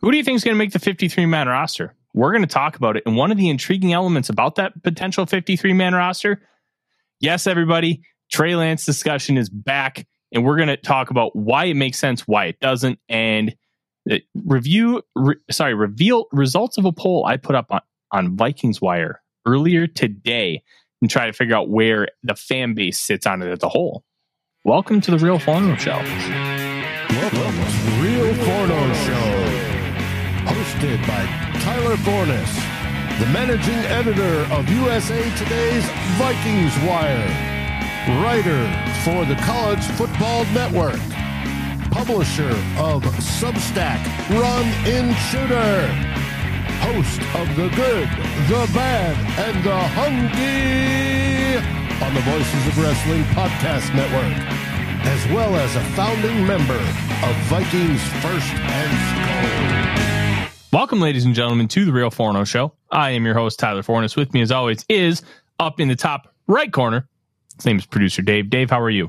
Who do you think is going to make the 53 man roster? We're going to talk about it. And one of the intriguing elements about that potential 53 man roster, yes, everybody, Trey Lance discussion is back. And we're going to talk about why it makes sense, why it doesn't, and uh, review, re, sorry, reveal results of a poll I put up on, on Vikings Wire earlier today and try to figure out where the fan base sits on it as a whole. Welcome to the Real Forno Show. Welcome Real Forno Show hosted by Tyler Forness, the managing editor of USA Today's Vikings Wire, writer for the College Football Network, publisher of Substack Run In Shooter, host of The Good, The Bad, and The Hungry on the Voices of Wrestling Podcast Network, as well as a founding member of Vikings First and Skull. Welcome, ladies and gentlemen, to the Real Forno Show. I am your host, Tyler Forness. With me, as always, is up in the top right corner. His name is producer Dave. Dave, how are you?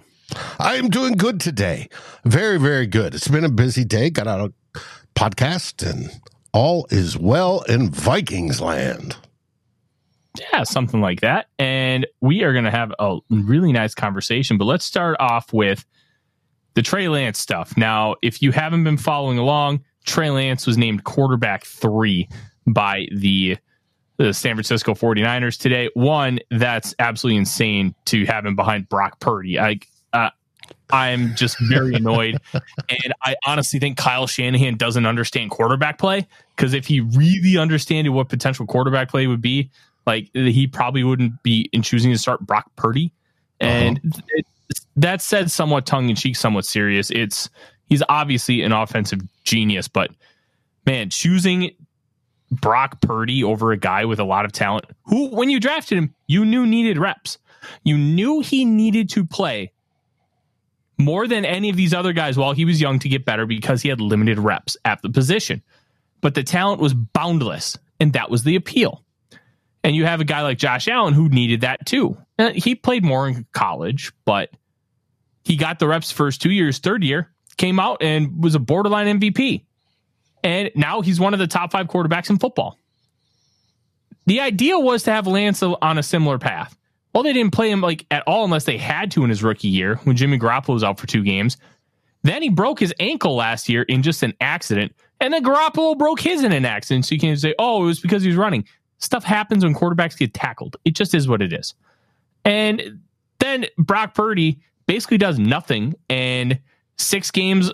I am doing good today. Very, very good. It's been a busy day. Got out a podcast, and all is well in Vikings land. Yeah, something like that. And we are going to have a really nice conversation. But let's start off with the Trey Lance stuff. Now, if you haven't been following along, Trey Lance was named quarterback three by the the San Francisco 49ers today. One, that's absolutely insane to have him behind Brock Purdy. I, uh, I'm just very annoyed. and I honestly think Kyle Shanahan doesn't understand quarterback play because if he really understood what potential quarterback play would be, like he probably wouldn't be in choosing to start Brock Purdy. And uh-huh. it, that said, somewhat tongue in cheek, somewhat serious. It's he's obviously an offensive genius, but man, choosing Brock Purdy over a guy with a lot of talent who, when you drafted him, you knew needed reps. You knew he needed to play more than any of these other guys while he was young to get better because he had limited reps at the position. But the talent was boundless, and that was the appeal. And you have a guy like Josh Allen who needed that too. Uh, he played more in college, but he got the reps first two years, third year, came out and was a borderline MVP. And now he's one of the top five quarterbacks in football. The idea was to have Lance on a similar path. Well, they didn't play him like at all unless they had to in his rookie year when Jimmy Garoppolo was out for two games. Then he broke his ankle last year in just an accident. And then Garoppolo broke his in an accident. So you can say, oh, it was because he was running. Stuff happens when quarterbacks get tackled. It just is what it is. And then Brock Purdy basically does nothing. And six games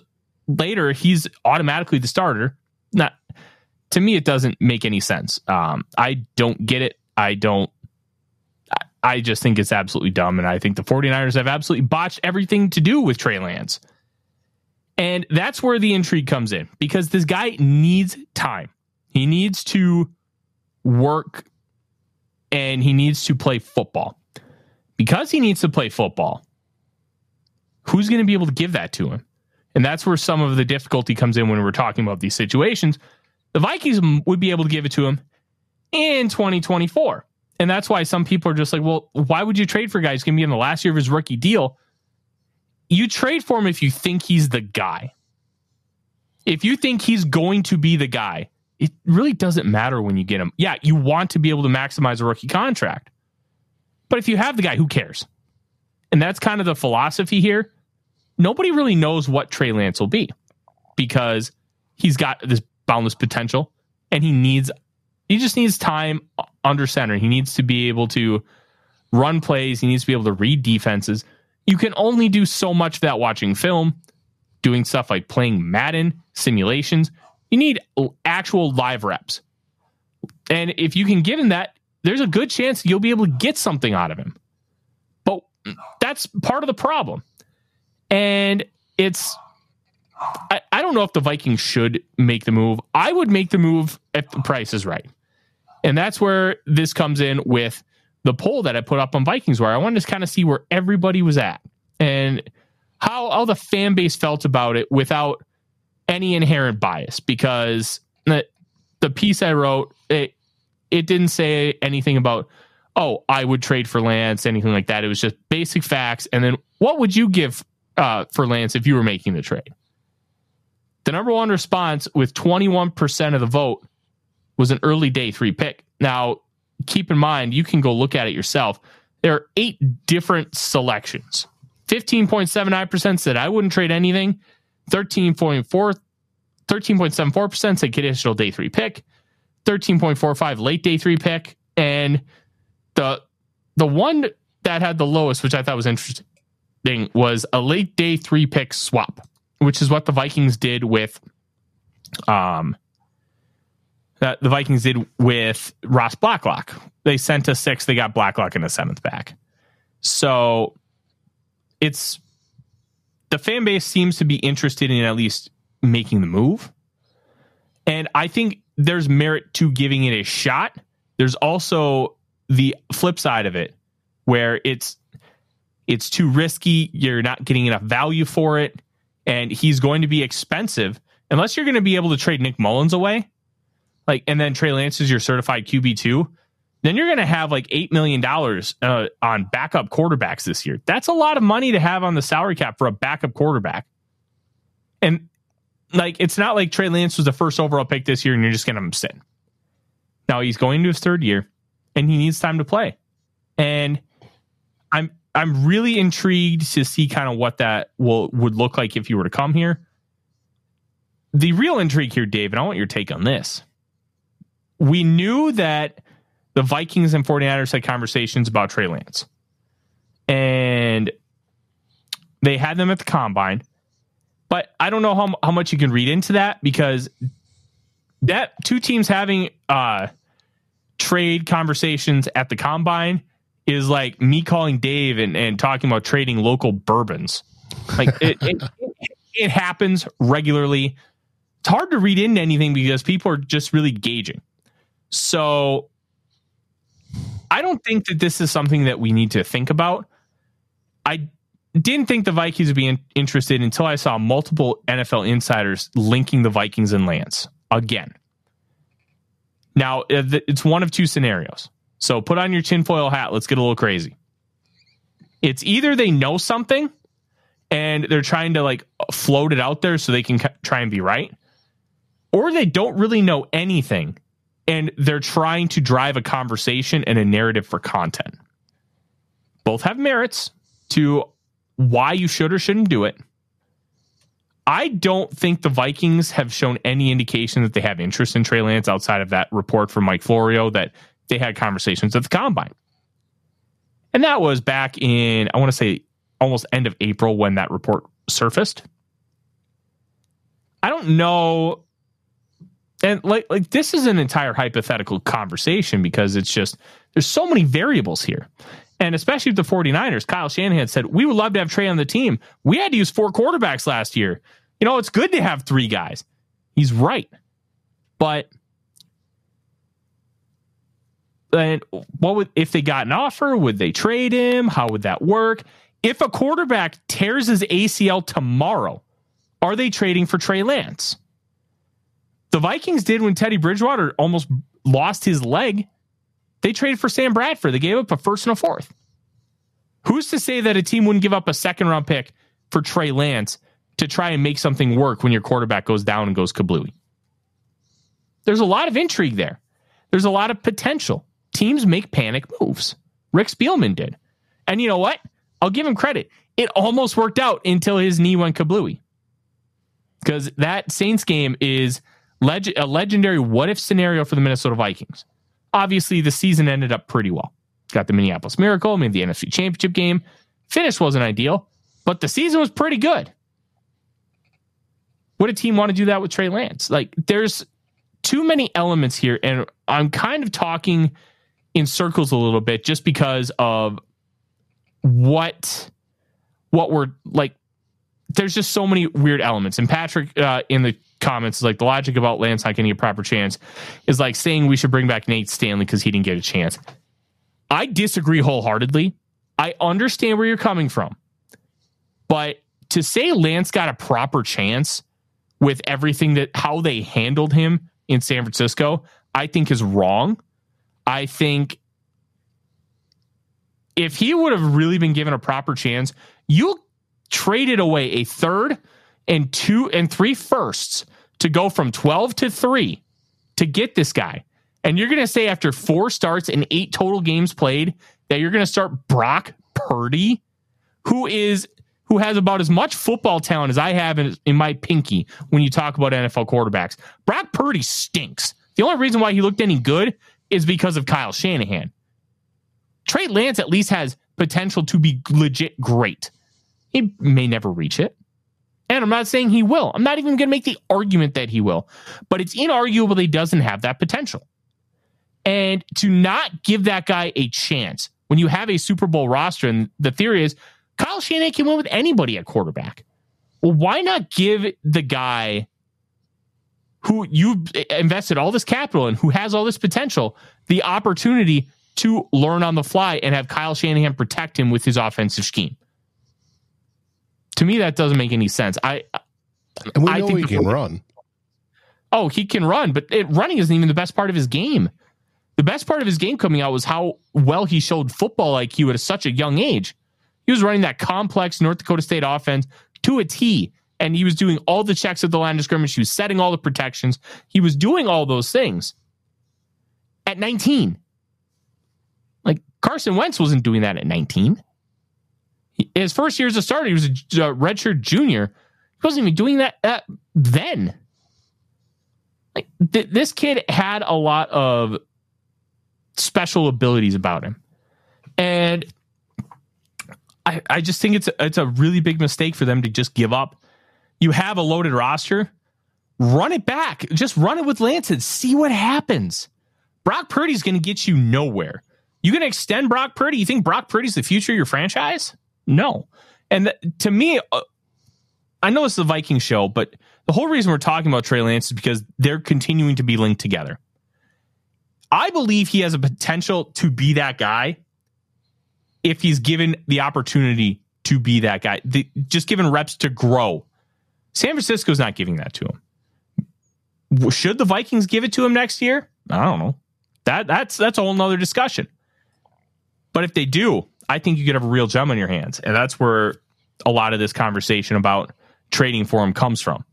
later, he's automatically the starter. Not to me, it doesn't make any sense. Um, I don't get it. I don't. I just think it's absolutely dumb. And I think the 49ers have absolutely botched everything to do with Trey Lance. And that's where the intrigue comes in because this guy needs time. He needs to work and he needs to play football. Because he needs to play football, who's going to be able to give that to him? And that's where some of the difficulty comes in when we're talking about these situations. The Vikings would be able to give it to him in 2024. And that's why some people are just like, well, why would you trade for guys going to be in the last year of his rookie deal? You trade for him if you think he's the guy. If you think he's going to be the guy, it really doesn't matter when you get him. Yeah, you want to be able to maximize a rookie contract. But if you have the guy, who cares? And that's kind of the philosophy here. Nobody really knows what Trey Lance will be because he's got this boundless potential and he needs he just needs time under center. He needs to be able to run plays, he needs to be able to read defenses. You can only do so much that watching film, doing stuff like playing Madden, simulations. You need actual live reps. And if you can give him that, there's a good chance you'll be able to get something out of him. But that's part of the problem. And it's, I, I don't know if the Vikings should make the move. I would make the move if the price is right. And that's where this comes in with the poll that I put up on Vikings, where I wanted to kind of see where everybody was at and how, all the fan base felt about it without any inherent bias because the, the piece I wrote, it, it didn't say anything about, oh, I would trade for Lance, anything like that. It was just basic facts. And then what would you give uh, for Lance if you were making the trade? The number one response with 21% of the vote was an early day three pick. Now, keep in mind, you can go look at it yourself. There are eight different selections. 15.79% said I wouldn't trade anything. 13.4 13.74% said conditional day three pick. 13.45 late day three pick. And the the one that had the lowest, which I thought was interesting, was a late day three pick swap, which is what the Vikings did with um that the Vikings did with Ross Blacklock. They sent a six, they got Blacklock in a seventh back. So it's the fan base seems to be interested in at least making the move. And I think there's merit to giving it a shot. There's also the flip side of it where it's it's too risky, you're not getting enough value for it, and he's going to be expensive unless you're going to be able to trade Nick Mullens away. Like and then Trey Lance is your certified QB2, then you're going to have like 8 million dollars uh, on backup quarterbacks this year. That's a lot of money to have on the salary cap for a backup quarterback. And like it's not like Trey Lance was the first overall pick this year and you're just going to sit. Now he's going to his third year and he needs time to play. And I'm I'm really intrigued to see kind of what that will would look like if you were to come here. The real intrigue here, Dave, and I want your take on this. We knew that the Vikings and 49ers had conversations about Trey Lance. And they had them at the combine. But I don't know how, how much you can read into that because that two teams having uh, trade conversations at the combine is like me calling Dave and, and talking about trading local bourbons. Like it, it, it happens regularly. It's hard to read into anything because people are just really gauging. So I don't think that this is something that we need to think about. I didn't think the Vikings would be in, interested until I saw multiple NFL insiders linking the Vikings and Lance again. Now, uh, it's one of two scenarios. So put on your tinfoil hat. Let's get a little crazy. It's either they know something and they're trying to like float it out there so they can try and be right, or they don't really know anything and they're trying to drive a conversation and a narrative for content. Both have merits to why you should or shouldn't do it. I don't think the Vikings have shown any indication that they have interest in Trey Lance outside of that report from Mike Florio that they had conversations at the combine. And that was back in, I want to say, almost end of April when that report surfaced. I don't know and like like this is an entire hypothetical conversation because it's just there's so many variables here. And especially with the 49ers, Kyle Shanahan said, We would love to have Trey on the team. We had to use four quarterbacks last year. You know, it's good to have three guys. He's right. But and what would if they got an offer? Would they trade him? How would that work? If a quarterback tears his ACL tomorrow, are they trading for Trey Lance? The Vikings did when Teddy Bridgewater almost lost his leg. They traded for Sam Bradford. They gave up a first and a fourth. Who's to say that a team wouldn't give up a second round pick for Trey Lance to try and make something work when your quarterback goes down and goes kablooey? There's a lot of intrigue there. There's a lot of potential. Teams make panic moves. Rick Spielman did. And you know what? I'll give him credit. It almost worked out until his knee went kablooey. Because that Saints game is leg- a legendary what if scenario for the Minnesota Vikings. Obviously, the season ended up pretty well. Got the Minneapolis Miracle, made the NFC Championship game. Finish wasn't ideal, but the season was pretty good. Would a team want to do that with Trey Lance? Like, there's too many elements here, and I'm kind of talking in circles a little bit just because of what what we're like. There's just so many weird elements, and Patrick uh, in the comments is like the logic about Lance not getting a proper chance is like saying we should bring back Nate Stanley because he didn't get a chance. I disagree wholeheartedly. I understand where you're coming from, but to say Lance got a proper chance with everything that how they handled him in San Francisco, I think is wrong. I think if he would have really been given a proper chance, you traded away a third and two and three firsts to go from 12 to 3 to get this guy. And you're going to say after four starts and eight total games played that you're going to start Brock Purdy, who is who has about as much football talent as I have in, in my pinky when you talk about NFL quarterbacks. Brock Purdy stinks. The only reason why he looked any good is because of Kyle Shanahan. Trey Lance at least has potential to be legit great. He may never reach it. And I'm not saying he will. I'm not even going to make the argument that he will, but it's inarguable he doesn't have that potential. And to not give that guy a chance when you have a Super Bowl roster, and the theory is Kyle Shanahan can win with anybody at quarterback. Well, why not give the guy who you've invested all this capital in, who has all this potential, the opportunity to learn on the fly and have Kyle Shanahan protect him with his offensive scheme? To me, that doesn't make any sense. I and we know I think he can run. Oh, he can run, but it, running isn't even the best part of his game. The best part of his game coming out was how well he showed football IQ at such a young age. He was running that complex North Dakota State offense to a T, and he was doing all the checks at the line of scrimmage. He was setting all the protections. He was doing all those things at 19. Like Carson Wentz wasn't doing that at 19. His first year as a starter, he was a uh, redshirt junior. He wasn't even doing that at, then. Like th- this kid had a lot of special abilities about him, and I, I just think it's a, it's a really big mistake for them to just give up. You have a loaded roster, run it back. Just run it with Lance and see what happens. Brock Purdy's going to get you nowhere. You going to extend Brock Purdy? You think Brock Purdy's the future of your franchise? No. And th- to me, uh, I know it's the Viking show, but the whole reason we're talking about Trey Lance is because they're continuing to be linked together. I believe he has a potential to be that guy if he's given the opportunity to be that guy, the, just given reps to grow. San Francisco's not giving that to him. Should the Vikings give it to him next year? I don't know. That that's that's a whole nother discussion. But if they do, I think you could have a real gem on your hands. And that's where a lot of this conversation about trading for him comes from.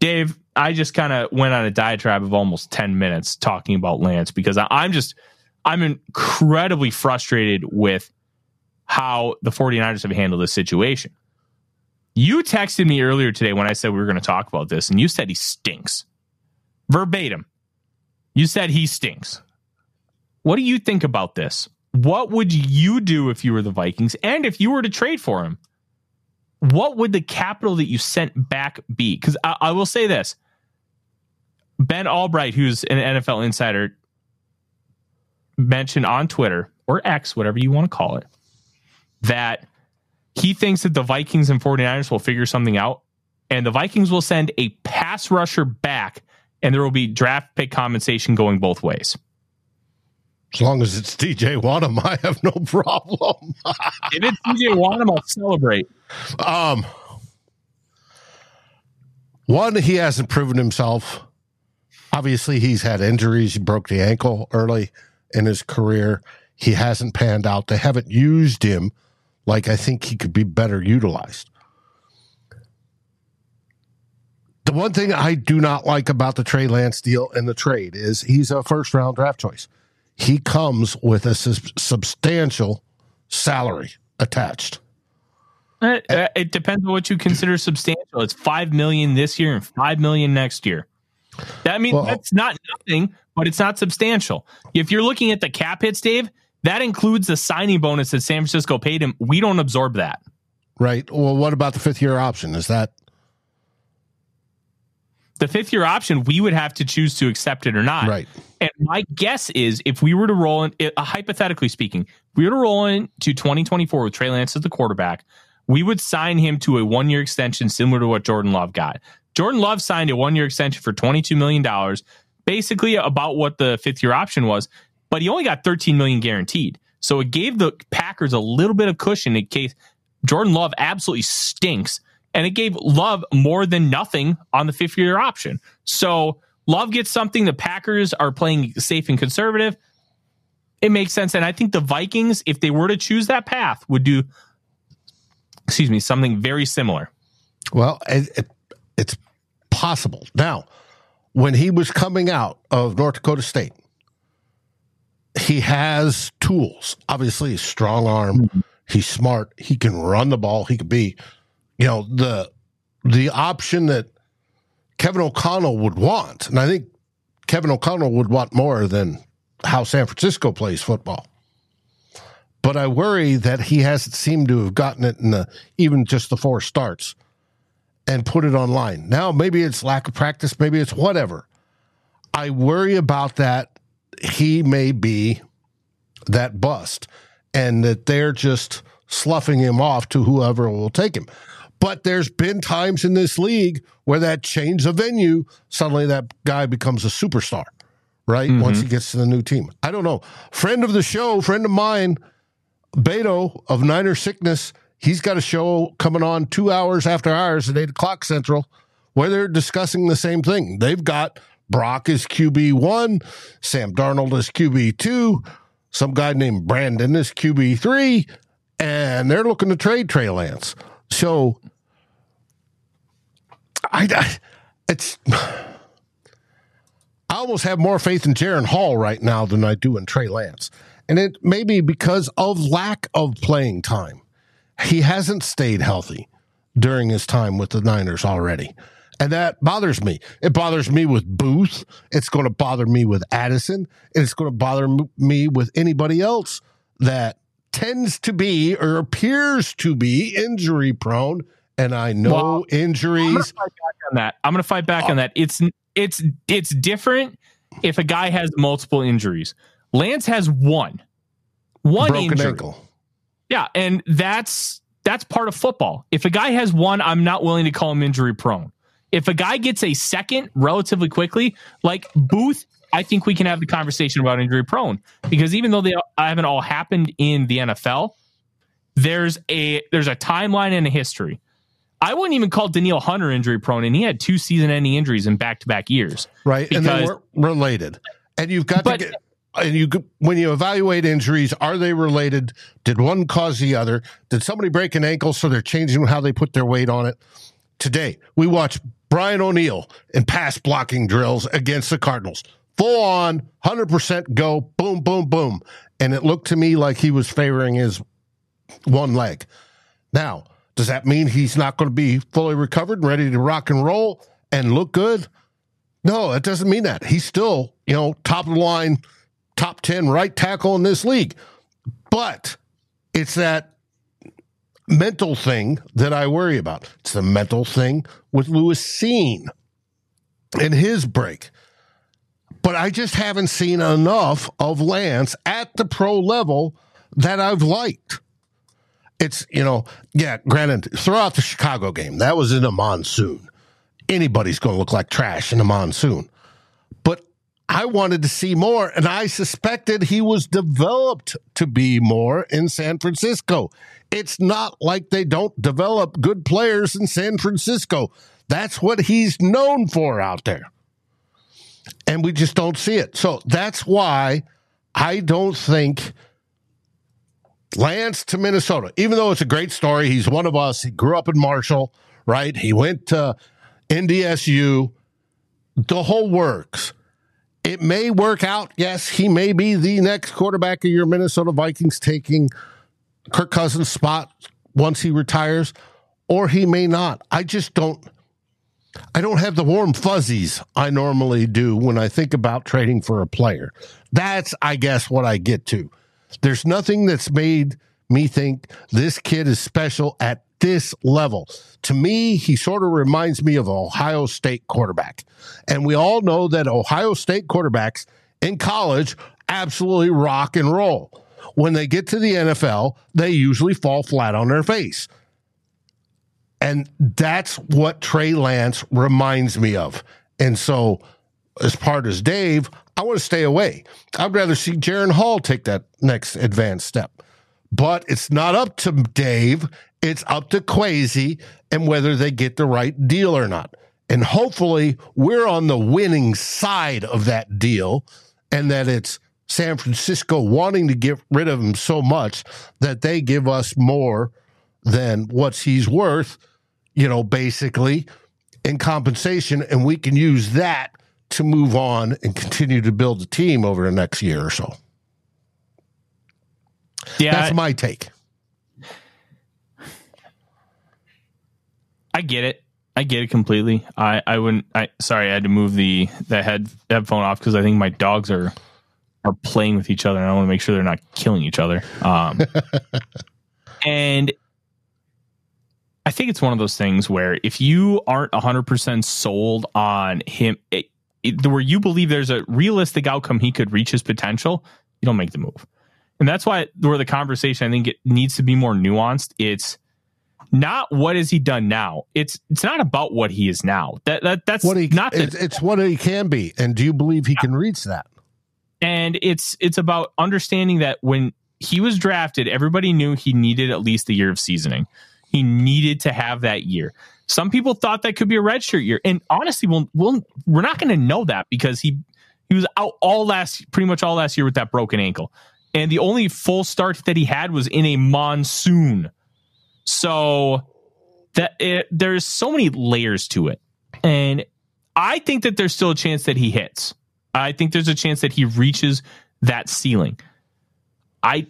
Dave, I just kind of went on a diatribe of almost 10 minutes talking about Lance because I'm just, I'm incredibly frustrated with how the 49ers have handled this situation. You texted me earlier today when I said we were going to talk about this, and you said he stinks. Verbatim. You said he stinks. What do you think about this? What would you do if you were the Vikings and if you were to trade for him? What would the capital that you sent back be? Because I, I will say this Ben Albright, who's an NFL insider, mentioned on Twitter or X, whatever you want to call it, that he thinks that the Vikings and 49ers will figure something out and the Vikings will send a pass rusher back, and there will be draft pick compensation going both ways. As long as it's DJ Wonnum, I have no problem. if it's DJ Wonnum, I'll celebrate. Um, one, he hasn't proven himself. Obviously, he's had injuries. He broke the ankle early in his career. He hasn't panned out. They haven't used him like I think he could be better utilized. The one thing I do not like about the Trey Lance deal and the trade is he's a first round draft choice. He comes with a substantial salary attached. It, uh, it depends on what you consider substantial. It's five million this year and five million next year. That means well, that's not nothing, but it's not substantial. If you're looking at the cap hits, Dave, that includes the signing bonus that San Francisco paid him. We don't absorb that. Right. Well, what about the fifth year option? Is that the fifth year option? We would have to choose to accept it or not. Right. And my guess is if we were to roll in, uh, hypothetically speaking, we were to roll into 2024 with Trey Lance as the quarterback, we would sign him to a one year extension similar to what Jordan Love got. Jordan Love signed a one year extension for $22 million, basically about what the fifth year option was, but he only got 13 million guaranteed. So it gave the Packers a little bit of cushion in case Jordan Love absolutely stinks. And it gave Love more than nothing on the fifth year option. So Love gets something. The Packers are playing safe and conservative. It makes sense. And I think the Vikings, if they were to choose that path, would do excuse me, something very similar. Well, it, it, it's possible. Now, when he was coming out of North Dakota State, he has tools. Obviously, he's strong arm. Mm-hmm. He's smart. He can run the ball. He could be, you know, the the option that Kevin O'Connell would want. And I think Kevin O'Connell would want more than how San Francisco plays football but I worry that he hasn't seemed to have gotten it in the even just the four starts and put it online. Now, maybe it's lack of practice, maybe it's whatever. I worry about that. He may be that bust and that they're just sloughing him off to whoever will take him. But there's been times in this league where that change of venue, suddenly that guy becomes a superstar, right? Mm-hmm. Once he gets to the new team. I don't know. Friend of the show, friend of mine, Beto of Niner Sickness, he's got a show coming on two hours after ours at eight o'clock central where they're discussing the same thing. They've got Brock is QB one, Sam Darnold is QB two, some guy named Brandon is QB three, and they're looking to trade Trey Lance. So I, I it's I almost have more faith in Jaren Hall right now than I do in Trey Lance. And it may be because of lack of playing time. He hasn't stayed healthy during his time with the Niners already. And that bothers me. It bothers me with Booth. It's going to bother me with Addison. It's going to bother me with anybody else that tends to be or appears to be injury prone. And I know well, injuries. I'm on that. I'm going to fight back uh, on that. It's it's it's different if a guy has multiple injuries. Lance has one, one broken injury. ankle. Yeah, and that's that's part of football. If a guy has one, I'm not willing to call him injury prone. If a guy gets a second relatively quickly, like Booth, I think we can have the conversation about injury prone because even though they haven't all happened in the NFL, there's a there's a timeline and a history. I wouldn't even call Danielle Hunter injury prone, and he had two season ending injuries in back to back years. Right, because, and they were related. And you've got but, to get and you when you evaluate injuries, are they related? Did one cause the other? Did somebody break an ankle so they're changing how they put their weight on it? Today, we watch Brian O'Neill in pass blocking drills against the Cardinals. Full on, 100% go, boom, boom, boom. And it looked to me like he was favoring his one leg. Now, does that mean he's not going to be fully recovered and ready to rock and roll and look good? No, it doesn't mean that. He's still, you know, top of the line top 10 right tackle in this league. But it's that mental thing that I worry about. It's the mental thing with Lewis Cine and his break. But I just haven't seen enough of Lance at the pro level that I've liked. it's, you know, yeah, granted, throughout the Chicago game. That was in a monsoon. Anybody's going to look like trash in a monsoon. But I wanted to see more, and I suspected he was developed to be more in San Francisco. It's not like they don't develop good players in San Francisco. That's what he's known for out there. And we just don't see it. So that's why I don't think Lance to Minnesota, even though it's a great story, he's one of us. He grew up in Marshall, right? He went to NDSU. The whole works. It may work out. Yes, he may be the next quarterback of your Minnesota Vikings taking Kirk Cousins' spot once he retires, or he may not. I just don't. I don't have the warm fuzzies I normally do when I think about trading for a player. That's, I guess, what I get to. There's nothing that's made me think this kid is special at this level. To me, he sort of reminds me of Ohio State quarterback. And we all know that Ohio State quarterbacks in college absolutely rock and roll. When they get to the NFL, they usually fall flat on their face. And that's what Trey Lance reminds me of. And so, as part as Dave, I want to stay away. I'd rather see Jaren Hall take that next advanced step. But it's not up to Dave. It's up to Kwesi and whether they get the right deal or not. And hopefully, we're on the winning side of that deal and that it's San Francisco wanting to get rid of him so much that they give us more than what he's worth, you know, basically in compensation. And we can use that to move on and continue to build the team over the next year or so. Yeah. That's my take. I get it. I get it completely. I, I wouldn't I sorry, I had to move the the head headphone off because I think my dogs are are playing with each other and I want to make sure they're not killing each other. Um and I think it's one of those things where if you aren't 100% sold on him, it, it, where you believe there's a realistic outcome he could reach his potential, you don't make the move. And that's why where the conversation I think it needs to be more nuanced. It's not what has he done now. It's it's not about what he is now. That that that's what he not. The, it's, it's what he can be. And do you believe he can reach that? And it's it's about understanding that when he was drafted, everybody knew he needed at least a year of seasoning. He needed to have that year. Some people thought that could be a redshirt year, and honestly, we'll, we'll we're not going to know that because he he was out all last, pretty much all last year with that broken ankle, and the only full start that he had was in a monsoon. So that it, there's so many layers to it, and I think that there's still a chance that he hits. I think there's a chance that he reaches that ceiling. I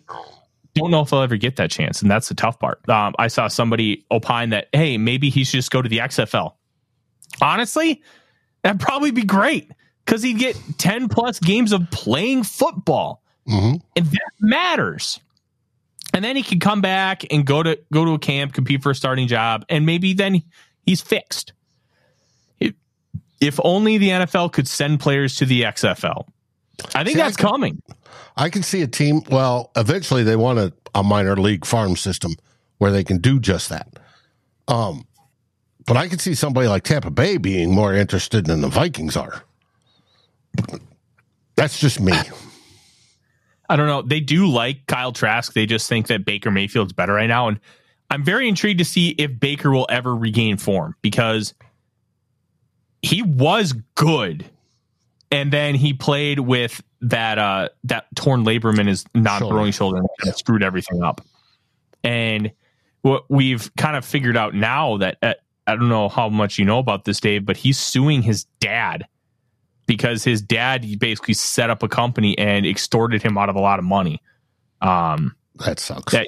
don't know if I'll ever get that chance, and that's the tough part. Um, I saw somebody opine that hey, maybe he should just go to the XFL. Honestly, that'd probably be great because he'd get ten plus games of playing football, mm-hmm. and that matters. And then he could come back and go to go to a camp, compete for a starting job, and maybe then he's fixed. If, only the NFL could send players to the XFL. I think See, that's I can, coming. I can see a team. Well, eventually they want a, a minor league farm system where they can do just that. Um, but I can see somebody like Tampa Bay being more interested than the Vikings are. That's just me. I don't know. They do like Kyle Trask. They just think that Baker Mayfield's better right now. And I'm very intrigued to see if Baker will ever regain form because he was good and then he played with that uh that torn labrum in his non-throwing shoulder, shoulder and screwed everything up. And what we've kind of figured out now that uh, I don't know how much you know about this, Dave, but he's suing his dad because his dad basically set up a company and extorted him out of a lot of money. Um, that sucks. That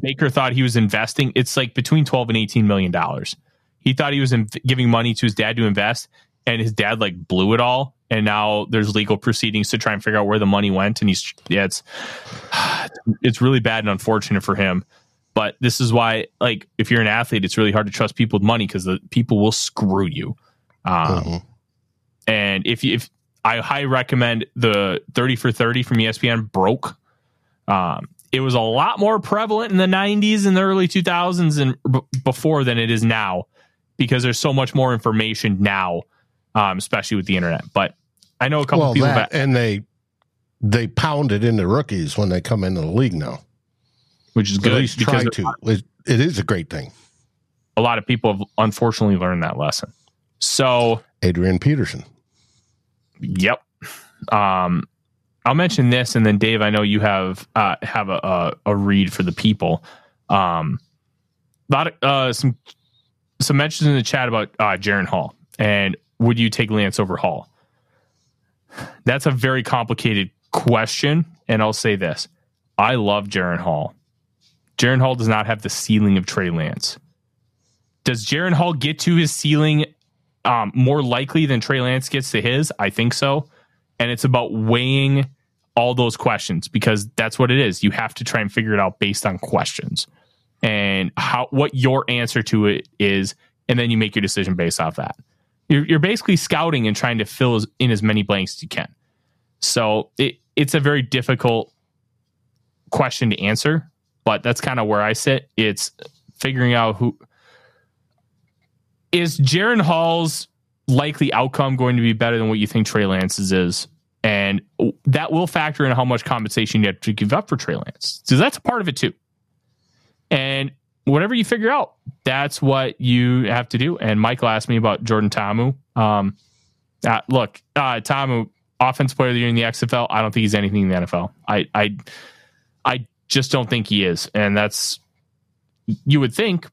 Baker thought he was investing. It's like between twelve and eighteen million dollars. He thought he was in, giving money to his dad to invest, and his dad like blew it all. And now there's legal proceedings to try and figure out where the money went and he's yeah it's it's really bad and unfortunate for him. But this is why like if you're an athlete it's really hard to trust people with money because the people will screw you. Um, mm-hmm. and if you if i highly recommend the 30 for 30 from espn broke. Um, it was a lot more prevalent in the 90s and the early 2000s and b- before than it is now because there's so much more information now, um, especially with the internet. But I know a couple well, people that, that, and they they pound it into rookies when they come into the league now. which is good At least try to. It, it is a great thing. a lot of people have unfortunately learned that lesson. So, Adrian Peterson. Yep. Um, I'll mention this, and then Dave, I know you have uh, have a, a a read for the people. Um, a lot of uh, some some mentions in the chat about uh, Jaren Hall and would you take Lance over Hall? That's a very complicated question, and I'll say this: I love Jaren Hall. Jaren Hall does not have the ceiling of Trey Lance. Does Jaron Hall get to his ceiling um, more likely than Trey Lance gets to his? I think so. And it's about weighing all those questions because that's what it is. You have to try and figure it out based on questions and how what your answer to it is, and then you make your decision based off that. You're, you're basically scouting and trying to fill in as many blanks as you can. So it, it's a very difficult question to answer, but that's kind of where I sit. It's figuring out who is Jaren Hall's likely outcome going to be better than what you think Trey Lance's is? And that will factor in how much compensation you have to give up for Trey Lance. So that's a part of it too. And whatever you figure out, that's what you have to do. And Michael asked me about Jordan Ta'amu. Um, uh, look, uh, Tamu, offense player of the year in the XFL. I don't think he's anything in the NFL. I, I, I just don't think he is. And that's, you would think,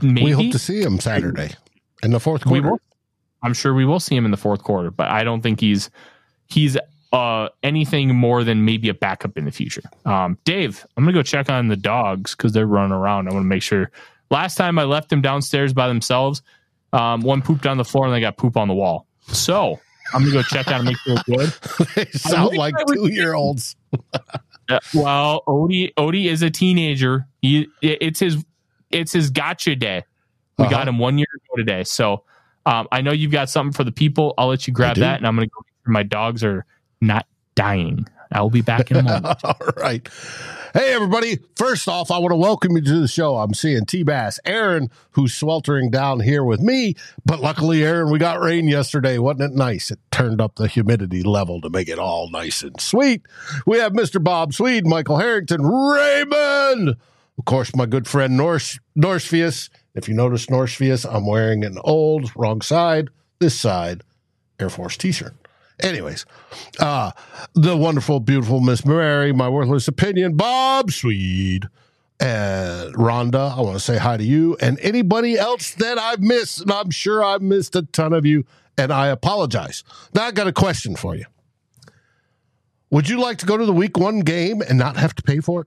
maybe. We hope to see him Saturday in the fourth quarter. I'm sure we will see him in the fourth quarter, but I don't think he's he's uh, anything more than maybe a backup in the future. Um, Dave, I'm gonna go check on the dogs because they're running around. I want to make sure. Last time I left them downstairs by themselves, um, one pooped on the floor and they got poop on the wall. So I'm gonna go check out and make sure they're good. they sound like two year olds. Uh, well, Odie Odie is a teenager. He it's his it's his gotcha day. We Uh-huh. got him one year ago today. So um, I know you've got something for the people. I'll let you grab that, and I'm going to go. My dogs are not dying. I will be back in a moment. All right. Hey, everybody. First off, I want to welcome you to the show. I'm seeing T Bass, Aaron, who's sweltering down here with me. But luckily, Aaron, we got rain yesterday. Wasn't it nice? It turned up the humidity level to make it all nice and sweet. We have Mr. Bob Swede, Michael Harrington, Raymond. Of course, my good friend Norse, Norsefius. If you notice Norsefius, I'm wearing an old, wrong side, this side, Air Force t shirt. Anyways, uh, the wonderful, beautiful Miss Mary, my worthless opinion, Bob Swede, and Rhonda. I want to say hi to you and anybody else that I've missed. And I'm sure I've missed a ton of you, and I apologize. Now, I got a question for you. Would you like to go to the week one game and not have to pay for it?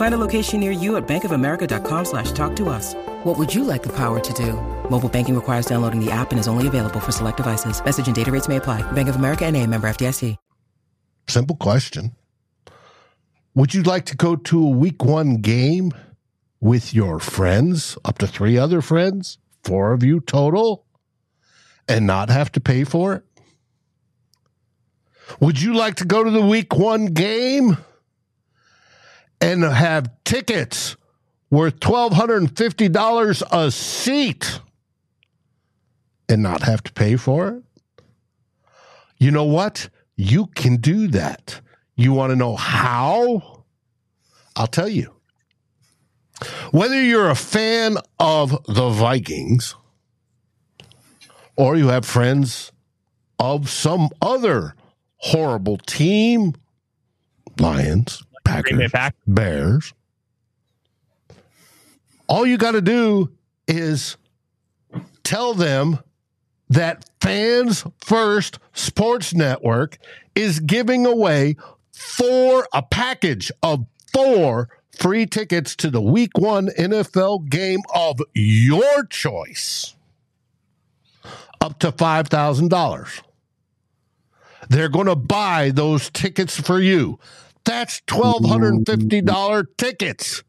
Find a location near you at bankofamerica.com slash talk to us. What would you like the power to do? Mobile banking requires downloading the app and is only available for select devices. Message and data rates may apply. Bank of America and a member FDIC. Simple question. Would you like to go to a week one game with your friends, up to three other friends, four of you total, and not have to pay for it? Would you like to go to the week one game and have tickets worth $1,250 a seat and not have to pay for it? You know what? You can do that. You want to know how? I'll tell you. Whether you're a fan of the Vikings or you have friends of some other horrible team Lions, Packers, Pack. Bears. All you got to do is tell them that Fans First Sports Network is giving away four, a package of four free tickets to the week one NFL game of your choice, up to $5,000. They're going to buy those tickets for you. That's $1,250 tickets.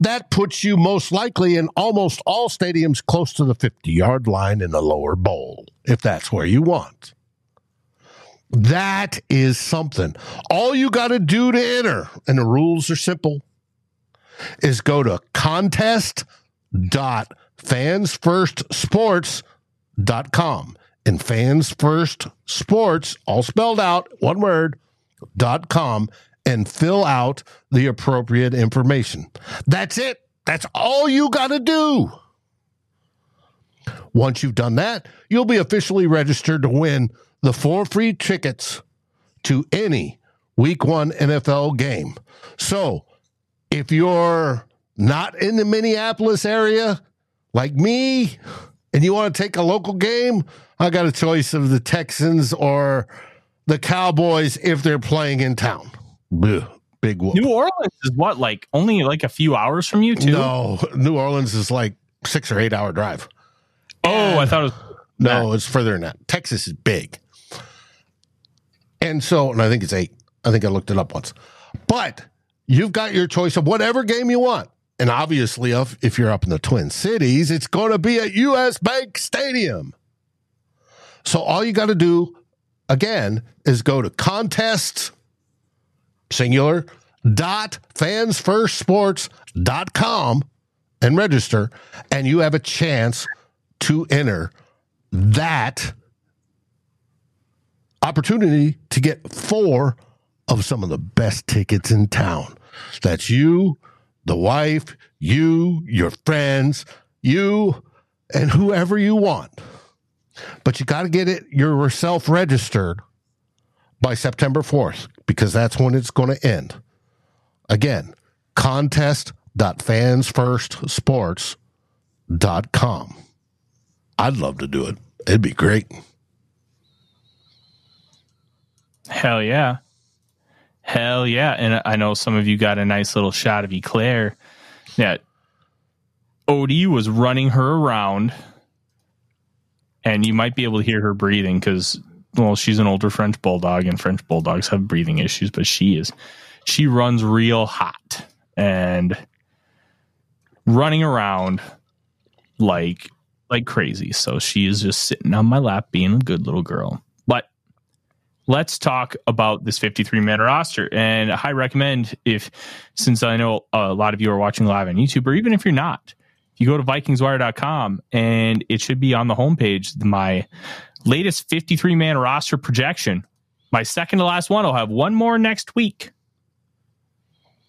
That puts you most likely in almost all stadiums close to the 50 yard line in the lower bowl, if that's where you want. That is something. All you got to do to enter, and the rules are simple, is go to contest.fansfirstsports.com. And fans first sports, all spelled out, one word, dot com, and fill out the appropriate information. That's it. That's all you got to do. Once you've done that, you'll be officially registered to win the four free tickets to any week one NFL game. So if you're not in the Minneapolis area like me and you want to take a local game, I got a choice of the Texans or the Cowboys if they're playing in town. Blech, big whoop. New Orleans is what, like only like a few hours from you, too? No, New Orleans is like six or eight hour drive. Oh, I thought it was. No, it's further than that. Texas is big. And so, and I think it's eight. I think I looked it up once. But you've got your choice of whatever game you want. And obviously, if, if you're up in the Twin Cities, it's going to be at US Bank Stadium. So all you got to do, again, is go to contests, singular, dot fansfirstsports.com and register, and you have a chance to enter that opportunity to get four of some of the best tickets in town. That's you, the wife, you, your friends, you, and whoever you want. But you got to get it yourself registered by September 4th because that's when it's going to end. Again, contest.fansfirstsports.com. I'd love to do it. It'd be great. Hell yeah. Hell yeah. And I know some of you got a nice little shot of Eclair that Odie was running her around and you might be able to hear her breathing because well, she's an older French bulldog and French bulldogs have breathing issues, but she is she runs real hot and running around like like crazy. So she is just sitting on my lap being a good little girl But let's talk about this 53 man roster. And I recommend if, since I know a lot of you are watching live on YouTube, or even if you're not, you go to VikingsWire.com and it should be on the homepage. My latest 53 man roster projection. My second to last one. I'll have one more next week.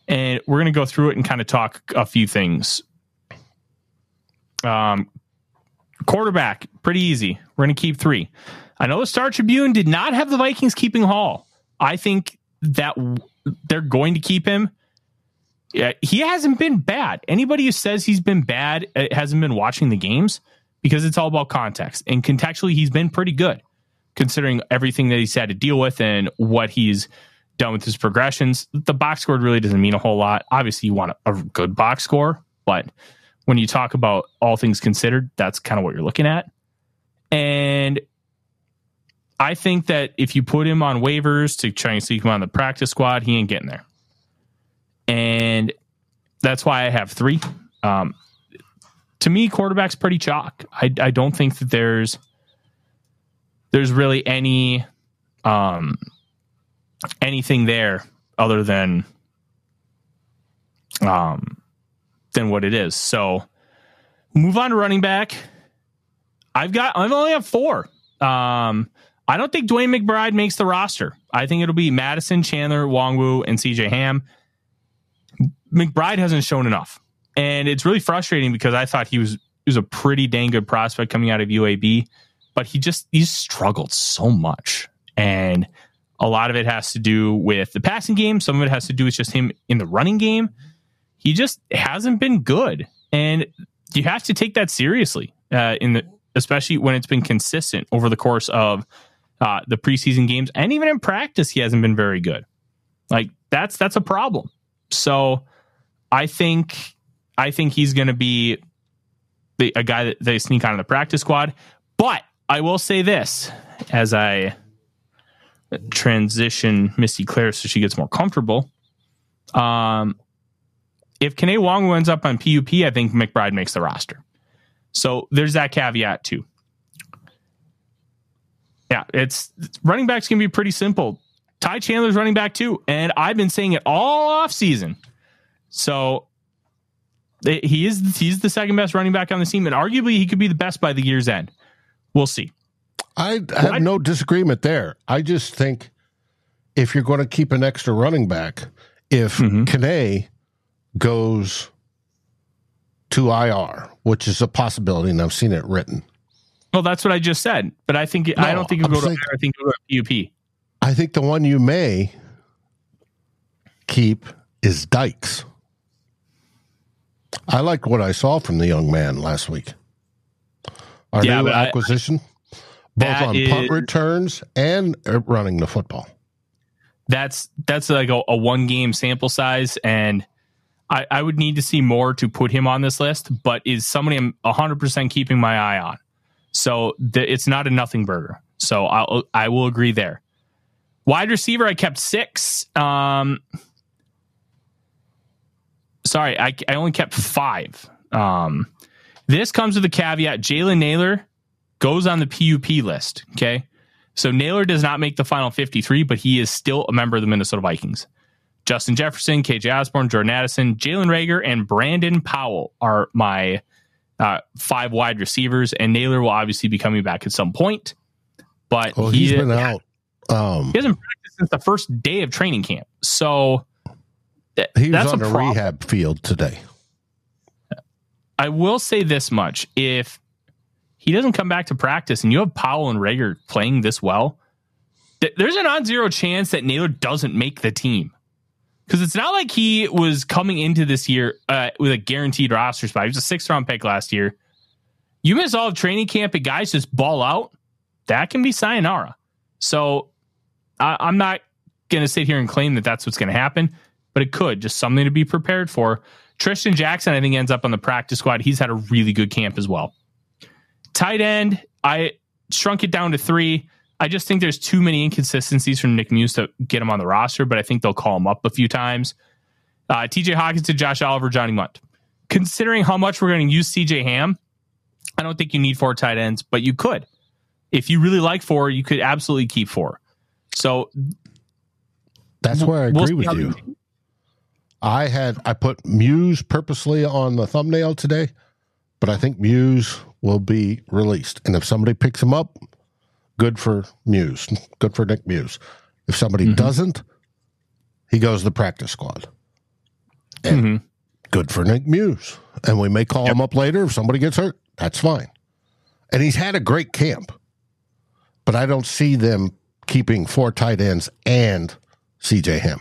And we're going to go through it and kind of talk a few things. Um, quarterback, pretty easy. We're going to keep three. I know the Star Tribune did not have the Vikings keeping Hall. I think that they're going to keep him. Yeah, he hasn't been bad. Anybody who says he's been bad uh, hasn't been watching the games because it's all about context. And contextually, he's been pretty good considering everything that he's had to deal with and what he's done with his progressions. The box score really doesn't mean a whole lot. Obviously, you want a, good box score, but when you talk about all things considered, that's kind of what you're looking at. And I think that if you put him on waivers to try and sneak him on the practice squad, he ain't getting there. And that's why I have three. Um, to me, quarterback's pretty chalk. I, I don't think that there's there's really any um, anything there other than um, than what it is. So move on to running back. I've got I've only have four. Um, I don't think DeWayne McBride makes the roster. I think it'll be Mattison, Chandler, Nwangwu, and CJ Ham. McBride hasn't shown enough. And it's really frustrating because I thought he was he was a pretty dang good prospect coming out of UAB, but he just he's struggled so much. And a lot of it has to do with the passing game. Some of it has to do with just him in the running game. He just hasn't been good. And you have to take that seriously uh, in the especially when it's been consistent over the course of uh, the preseason games and even in practice he hasn't been very good like that's that's a problem so i think i think he's going to be the, a guy that they sneak on the practice squad but i will say this as i transition missy claire so she gets more comfortable um if Kene Nwangwu ends up on PUP, I think McBride makes the roster. So there's that caveat too. Yeah, it's running backs can be pretty simple. Ty Chandler's running back too, and I've been saying it all off season. So he is he's the second best running back on the team, and arguably he could be the best by the year's end. We'll see. I have no disagreement there. I just think if you're going to keep an extra running back, if mm-hmm. Kane goes to IR, which is a possibility, and I've seen it written. Well, that's what I just said, but I think no, I don't think you go to IR. I think you go to PUP. I think the one you may keep is Dykes. I like what I saw from the young man last week. Our yeah, new acquisition, I, both on is, punt returns and running the football. That's that's like a, a one game sample size, and I, I would need to see more to put him on this list, but is somebody I'm 100% keeping my eye on. So the, it's not a nothing burger. So I'll, I will agree there. Wide receiver, I kept six. Um, sorry, I, I only kept five. Um, this comes with a caveat Jalen Nailor goes on the PUP list. Okay. So Nailor does not make the final 53, but he is still a member of the Minnesota Vikings. Justin Jefferson, KJ Osborn, Jordan Addison, Jalen Reagor, and Brandon Powell are my uh, five wide receivers. And Nailor will obviously be coming back at some point. But well, he, has been out. Um, he hasn't practiced since the first day of training camp. So th- he was on a, a rehab field today. I will say this much: if he doesn't come back to practice, and you have Powell and Reagor playing this well, th- there's an on zero chance that Nailor doesn't make the team because it's not like he was coming into this year uh, with a guaranteed roster spot. He was a sixth round pick last year. You miss all of training camp and guys just ball out. That can be sayonara. So I, I'm not going to sit here and claim that that's what's going to happen, but it could. Just something to be prepared for. Tristan Jackson, I think, ends up on the practice squad. He's had a really good camp as well. Tight end, I shrunk it down to three. I just think there's too many inconsistencies from Nick Muse to get him on the roster, but I think they'll call him up a few times. Uh, TJ Hockenson, Josh Oliver, Johnny Mundt. Considering how much we're going to use CJ Ham, I don't think you need four tight ends, but you could. If you really like four, you could absolutely keep four. So that's where I agree we'll with you. I had I put Muse purposely on the thumbnail today, but I think Muse will be released. And if somebody picks him up, good for Muse, good for Nick Muse. If somebody mm-hmm. doesn't, he goes to the practice squad. And mm-hmm. good for Nick Muse. And we may call yep. him up later if somebody gets hurt. That's fine. And he's had a great camp. But I don't see them keeping four tight ends and CJ Ham.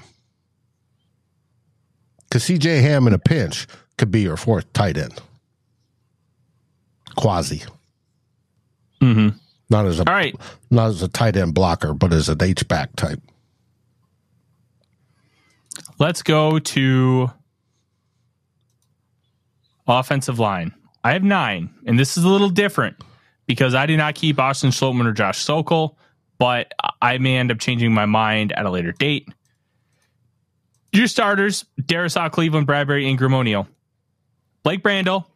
Because CJ Ham in a pinch could be your fourth tight end. Quasi. Mm-hmm. Not as a All right. not as a tight end blocker, but as an H back type. Let's go to offensive line. I have nine, and this is a little different because I did not keep Austin Schlottmann or Josh Sokol, but I may end up changing my mind at a later date. Your starters: Darrisaw, Cleveland, Bradbury, Ingram, Blake Brandel,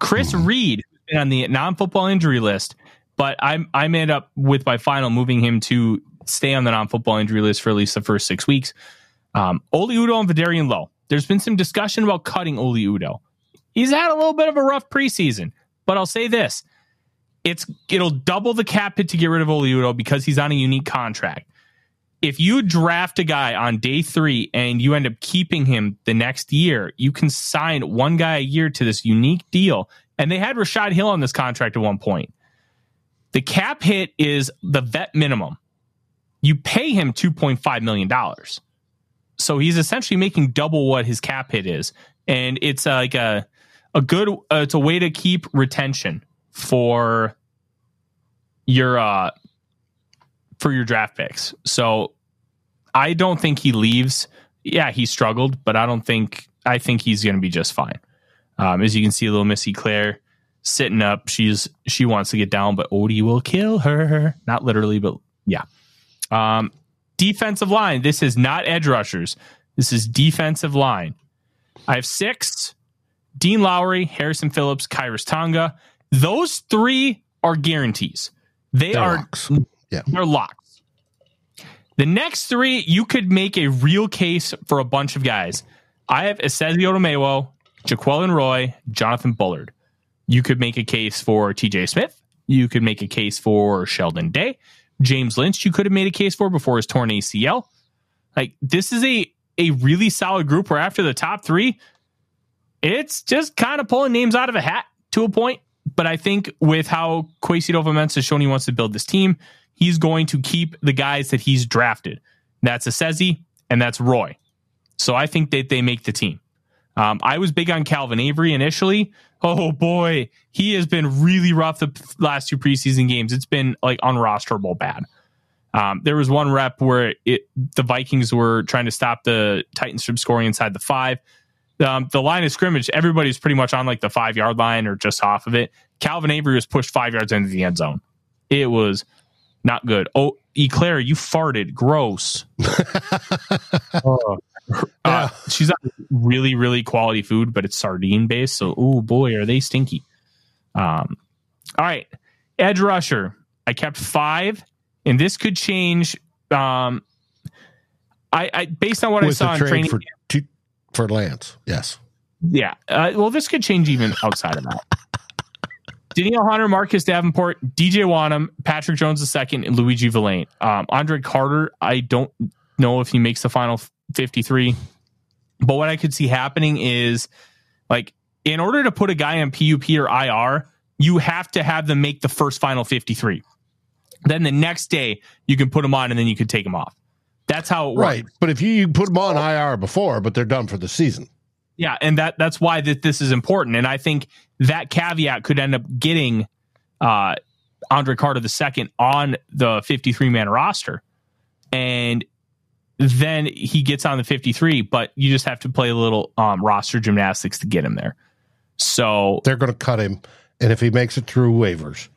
Chris mm. Reed, on the non-football injury list, but I'm I'm end up with my final moving him to stay on the non-football injury list for at least the first six weeks. Um, Oli Udoh and Vederian Low. There's been some discussion about cutting Oli Udoh. He's had a little bit of a rough preseason, but I'll say this: it's it'll double the cap hit to get rid of Oli Udoh because he's on a unique contract. If you draft a guy on day three and you end up keeping him the next year, you can sign one guy a year to this unique deal. And they had Rashad Hill on this contract at one point The cap hit is the vet minimum. You pay him $2.5 million. So he's essentially making double what his cap hit is. And it's uh, like a, a good, uh, it's a way to keep retention for your, uh, for your draft picks. So I don't think he leaves. Yeah, he struggled, but I don't think, I think he's going to be just fine. Um, as you can see, little Missy Claire sitting up. She's she wants to get down, but Odie will kill her. Not literally, but yeah. Um, defensive line. This is not edge rushers. This is defensive line. I have six: Dean Lowry, Harrison Phillips, Khyiris Tonga. Those three are guarantees. They They're are locks. Yeah. they're locks. The next three, you could make a real case for a bunch of guys. I have Esezi Otomewo, Jaquelin Roy, Jonathan Bullard. You could make a case for TJ Smith. You could make a case for Sheldon Day. James Lynch, you could have made a case for before his torn ACL. Like this is a a really solid group where after the top three, it's just kind of pulling names out of a hat to a point. But I think with how Kwesi Adofo-Mensah has shown he wants to build this team, he's going to keep the guys that he's drafted. That's Esezi and that's Roy. So I think that they make the team. Um, I was big on Calvin Avery initially. Oh boy, he has been really rough the last two preseason games. It's been like unrosterable bad. Um, there was one rep where it the Vikings were trying to stop the Titans from scoring inside the five. Um, the line of scrimmage, everybody's pretty much on like the five yard line or just off of it. Calvin Avery was pushed five yards into the end zone. It was not good. Oh, Eclair, you farted. Gross. Oh. Uh, she's on really, really quality food, but it's sardine based. So, oh boy, are they stinky. Um, all right, edge rusher. I kept five, and this could change. Um, I, I based on what I saw in training. for for Lance. Yes. Yeah. Uh, well, this could change even outside of that. Danielle Hunter, Marcus Davenport, DJ Wonnum, Patrick Jones II, and Luiji Vilain. Um, Andre Carter, I don't know if he makes the final 53. But what I could see happening is like in order to put a guy on PUP or IR, you have to have them make the first final 53. Then the next day you can put them on and then you can take them off. That's how it works. Right. But if you, you put them on IR before, but they're done for the season. Yeah, and that that's why that this is important. And I think that caveat could end up getting uh, Andre Carter the second on the 53 man roster, and then he gets on the 53. But you just have to play a little um, roster gymnastics to get him there. So They're going to cut him. And if he makes it through waivers,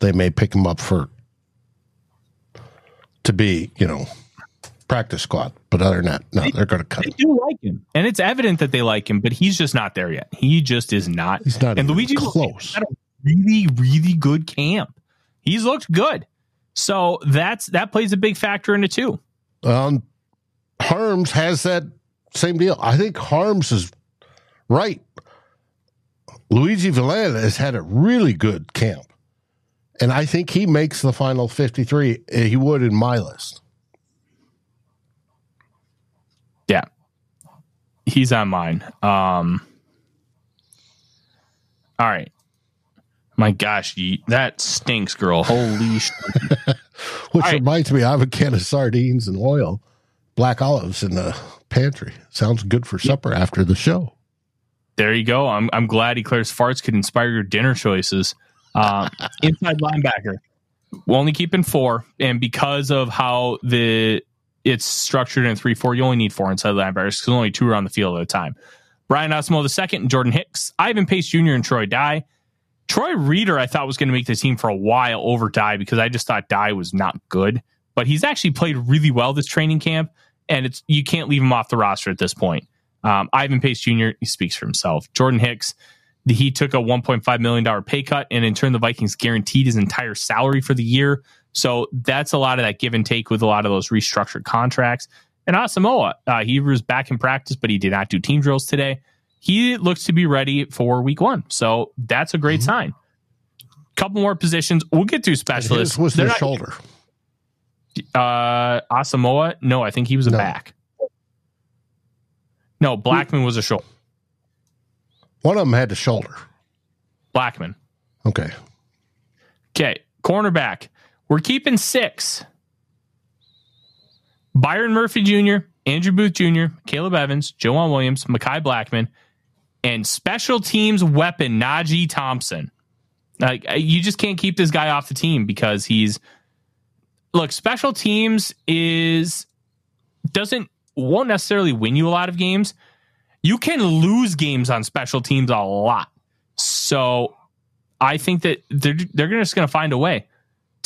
they may pick him up for to be, you know, practice squad. But other than that, no, they're going to cut they him. do like him, and it's evident that they like him, but he's just not there yet. He just is not. He's not and Luiji close. had a really, really good camp. He's looked good. So that's that plays a big factor into too. Um, Harms has that same deal. I think Harms is right. Luiji Vilain has had a really good camp. And I think he makes the final 53. Uh, He would in my list. Yeah. He's on mine. Um All right. My gosh, ye- that stinks, girl. Holy sh- Which right. reminds me, I have a can of sardines and oil, black olives in the pantry. Sounds good for supper after the show. There you go. I'm I'm glad Eclair's farts could inspire your dinner choices. Um, inside linebacker, we're only keeping four, and because of how the it's structured in three four, you only need four inside linebackers because only two are on the field at a time. Brian Asamoah the second and Jordan Hicks, Ivan Pace Jr. and Troy Dye. Troy Reeder, I thought was going to make the team for a while over Dye because I just thought Dye was not good, but he's actually played really well this training camp, and it's you can't leave him off the roster at this point. Um, Ivan Pace Jr. He speaks for himself. Jordan Hicks, he took a 1.5 million dollar pay cut, and in turn, the Vikings guaranteed his entire salary for the year. So that's a lot of that give and take with a lot of those restructured contracts. And Asamoah, uh, he was back in practice, but he did not do team drills today. He looks to be ready for week one, so that's a great sign. Couple more positions. We'll get to specialists. His was They're the not- shoulder. uh, Asamoah, no, I think he was a No. back. No, Blackmon was a shoulder. One of them had the shoulder. Blackmon. Okay. Okay, Cornerback. We're keeping six. Byron Murphy Jr., Andrew Booth Jr., Caleb Evans, Joejuan Williams, Mekhi Blackmon, and special teams weapon Najee Thompson. Like uh, you just can't keep this guy off the team because he's look, special teams is doesn't won't necessarily win you a lot of games. You can lose games on special teams a lot. So I think that they're they're just going to find a way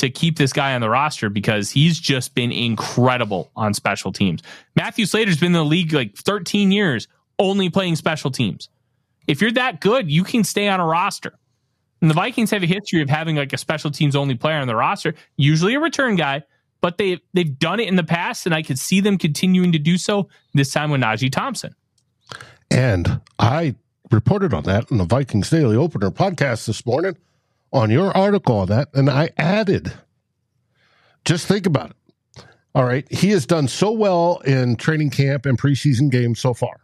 to keep this guy on the roster because he's just been incredible on special teams. Matthew Slater's been in the league like 13 years, only playing special teams. If you're that good, you can stay on a roster. And the Vikings have a history of having like a special teams only player on the roster, usually a return guy, but they they've done it in the past, and I could see them continuing to do so this time with Najee Thompson. And I reported on that in the Vikings Daily Opener podcast this morning on your article on that, and I added. Just think about it. All right, he has done so well in training camp and preseason games so far.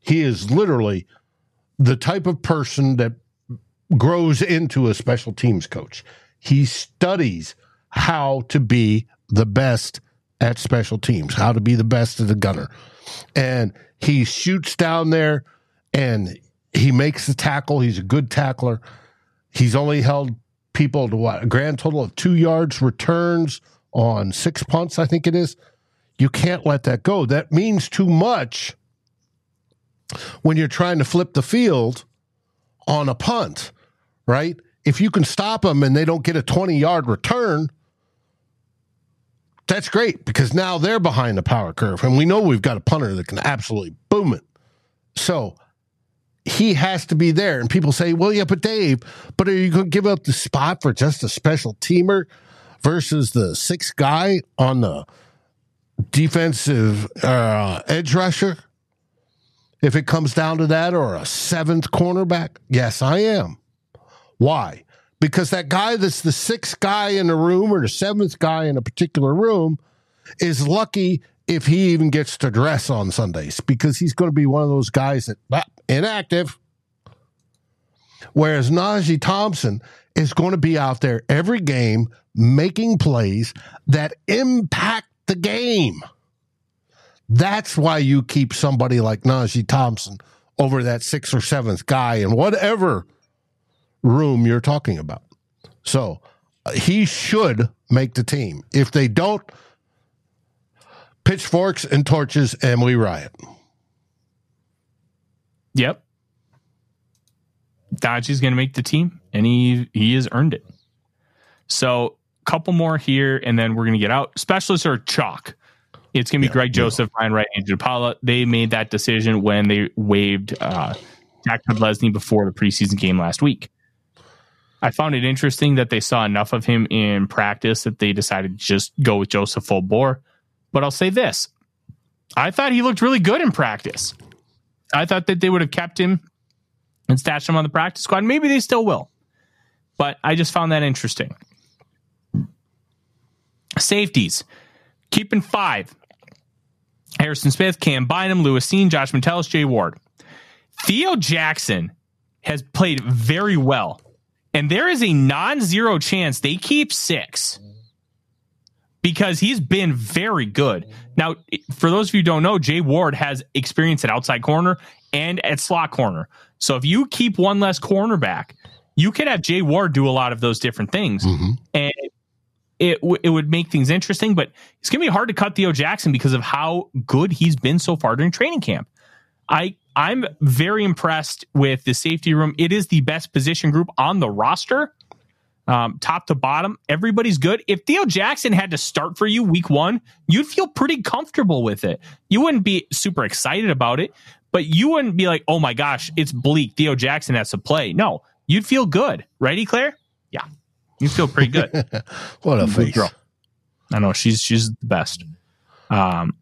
He is literally the type of person that grows into a special teams coach. He studies how to be the best at special teams, how to be the best as a gunner. And he shoots down there and he makes the tackle. He's a good tackler. He's only held people to what? A grand total of two yards returns on six punts, I think it is. You can't let that go. That means too much when you're trying to flip the field on a punt, right? If you can stop them and they don't get a 20 yard return, that's great because now they're behind the power curve. And we know we've got a punter that can absolutely boom it. So he has to be there. And people say, well, yeah, but Dave, but are you going to give up the spot for just a special teamer versus the sixth guy on the defensive uh, edge rusher? If it comes down to that, or a seventh cornerback? Yes, I am. Why? Because that guy that's the sixth guy in the room or the seventh guy in a particular room is lucky if he even gets to dress on Sundays because he's going to be one of those guys that well, inactive. Whereas Najee Thompson is going to be out there every game making plays that impact the game. That's why you keep somebody like Najee Thompson over that sixth or seventh guy in whatever room you're talking about. So uh, he should make the team. If they don't, pitchforks and torches, and we riot. Yep. Dodgy's going to make the team, and he he has earned it. So, a couple more here, and then we're going to get out. Specialists are chalk. It's going to be yeah, Greg Joseph, yeah. Ryan Wright, Andrew DePaola. They made that decision when they waived uh, Jack Leslie before the preseason game last week. I found it interesting that they saw enough of him in practice that they decided to just go with Joseph full bore. But I'll say this I thought he looked really good in practice. I thought that they would have kept him and stashed him on the practice squad. Maybe they still will. But I just found that interesting. Safeties. Keeping five. Harrison Smith, Cam Bynum, Lewis Cine, Josh Metellus, Jay Ward. Theo Jackson has played very well. And there is a non zero chance they keep six because he's been very good. Now, for those of you who don't know, Jay Ward has experience at outside corner and at slot corner. So if you keep one less cornerback, you could have Jay Ward do a lot of those different things. Mm-hmm. And it, w- it would make things interesting, but it's going to be hard to cut Theo Jackson because of how good he's been so far during training camp. I I'm very impressed with the safety room. It is the best position group on the roster, um, top to bottom. Everybody's good. If Theo Jackson had to start for you week one, you'd feel pretty comfortable with it. You wouldn't be super excited about it, but you wouldn't be like, oh my gosh, it's bleak. Theo Jackson has to play. No, you'd feel good. Ready, Claire? Yeah, you feel pretty good. what a face. Girl. I know she's she's the best. Um,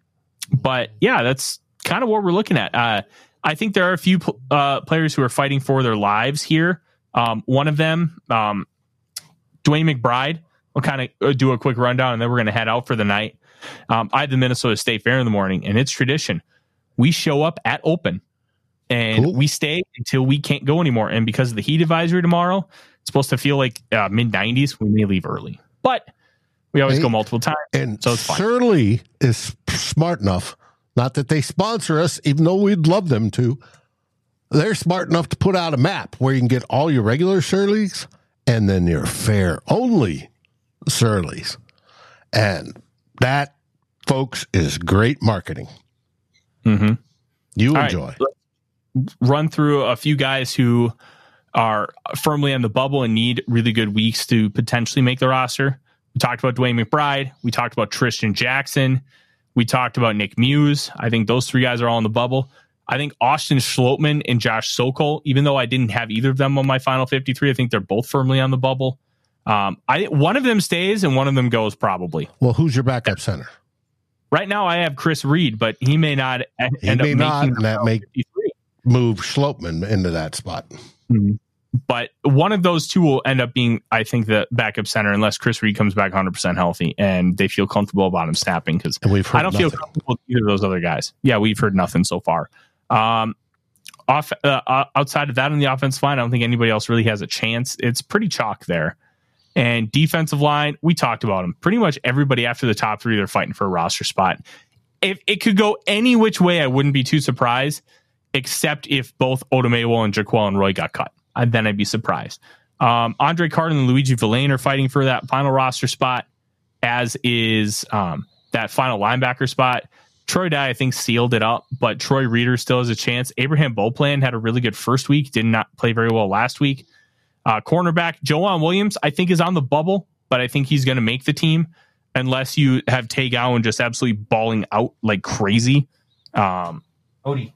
but yeah, that's kind of what we're looking at. Uh, I think there are a few uh, players who are fighting for their lives here. Um, one of them, um, DeWayne McBride. We'll kind of uh, do a quick rundown and then we're going to head out for the night. Um, I have the Minnesota State Fair in the morning, and it's tradition. We show up at open and cool. we stay until we can't go anymore. And because of the heat advisory tomorrow, It's supposed to feel like uh, mid 90s. We may leave early, but we always go multiple times. And So it's fine. Surly is smart enough, not that they sponsor us, even though we'd love them to. They're smart enough to put out a map where you can get all your regular Surly's and then your fare only Surly's. And that, folks, is great marketing. Mm-hmm. You All right. enjoy. run through a few guys who are firmly on the bubble and need really good weeks to potentially make the roster. We talked about DeWayne McBride. We talked about Tristan Jackson. We talked about Nick Muse. I think those three guys are all on the bubble. I think Austin Schlottmann and Josh Sokol, even though I didn't have either of them on my final 53, I think they're both firmly on the bubble. Um, I one of them stays and one of them goes probably. Well, who's your backup center? Right now, I have Chris Reed, but he may not He end may up not, making and that 53. move Schlottmann into that spot. but one of those two will end up being, I think, the backup center unless Chris Reed comes back 100% healthy and they feel comfortable about him snapping. Because we've heard I don't feel comfortable with either of those other guys. Yeah, we've heard nothing so far. Um, off uh, outside of that on the offensive line, I don't think anybody else really has a chance. It's pretty chalk there. And defensive line, we talked about them. Pretty much everybody after the top three, they're fighting for a roster spot. If it could go any which way, I wouldn't be too surprised, except if both Otomewo and Jaquelin Roy got cut. I, then I'd be surprised. Um, Andre Carter and Luiji Vilain are fighting for that final roster spot, as is um, that final linebacker spot. Troy Dye, I think, sealed it up, but Troy Reeder still has a chance. Abraham Beauplan had a really good first week, did not play very well last week. Uh, cornerback Joejuan Williams, I think, is on the bubble, but I think he's going to make the team unless you have Tay Gowan just absolutely balling out like crazy. Um, Odie,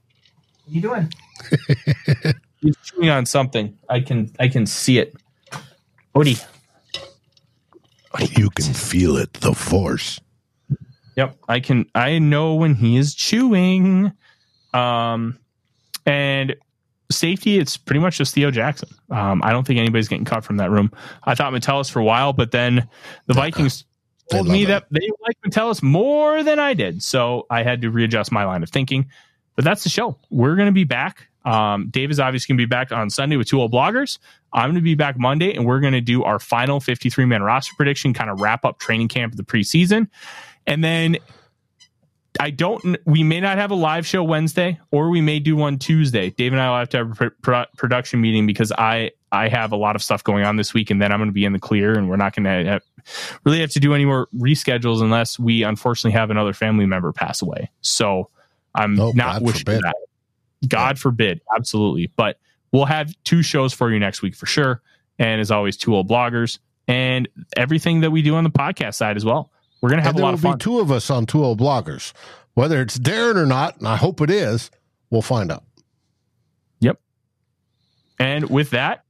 what are you doing? he's chewing on something. I can I can see it. Odie. You can feel it, the force. Yep, I can. I know when he is chewing. Um, and safety, it's pretty much just Theo Jackson. Um, I don't think anybody's getting cut from that room. I thought Metellus for a while, but then the Vikings They told me him. that they like Metellus more than I did, so I had to readjust my line of thinking. But that's the show. We're going to be back. Um, Dave is obviously going to be back on Sunday with two old bloggers. I'm going to be back Monday, and we're going to do our final 53 man roster prediction, kind of wrap up training camp of the preseason. And then I don't, we may not have a live show Wednesday, or we may do one Tuesday. Dave and I will have to have a pro- production meeting because I, I have a lot of stuff going on this week, and then I'm going to be in the clear, and we're not going to have, really have to do any more reschedules unless we unfortunately have another family member pass away. So I'm Oh, not God wishing forbid. that. God forbid, absolutely. But we'll have two shows for you next week for sure. And as always, two old bloggers and everything that we do on the podcast side as well. We're going to have and a there lot will of be two of us on two old bloggers. Whether it's Darren or not, and I hope it is, we'll find out. Yep. And with that,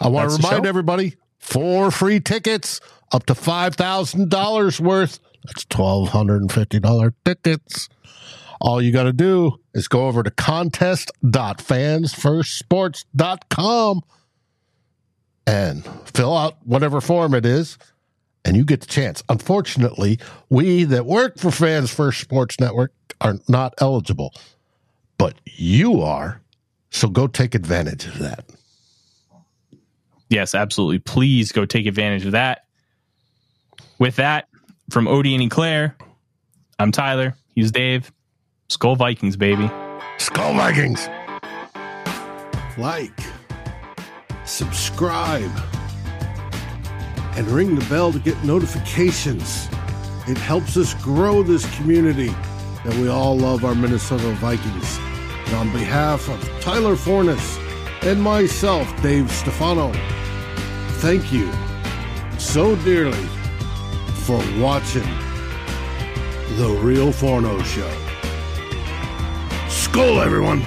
I want to remind everybody four free tickets up to $5,000 worth. That's $1,250 tickets. All you got to do is go over to contest.fansfirstsports.com and fill out whatever form it is, and you get the chance. Unfortunately, we that work for Fans First Sports Network are not eligible, but you are. So go take advantage of that. yes, absolutely. Please go take advantage of that. With that, from Odie and Eclair, I'm Tyler. He's Dave. Skol Vikings, baby. Skol Vikings. Like, subscribe, and ring the bell to get notifications. It helps us grow this community that we all love our Minnesota Vikings. And on behalf of Tyler Forness and myself, Dave Stefano, thank you so dearly for watching The Real Forno Show. Skol, everyone!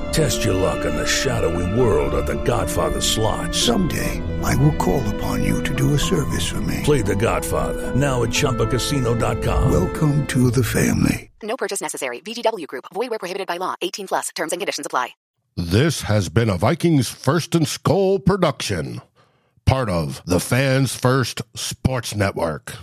Test your luck in the shadowy world of The Godfather slot. Someday, I will call upon you to do a service for me. Play The Godfather now at ChumbaCasino.com. Welcome to the family. No purchase necessary. VGW Group. Void where prohibited by law. 18 plus. Terms and conditions apply. This has been a Vikings First and Skull production, part of the Fans First Sports Network.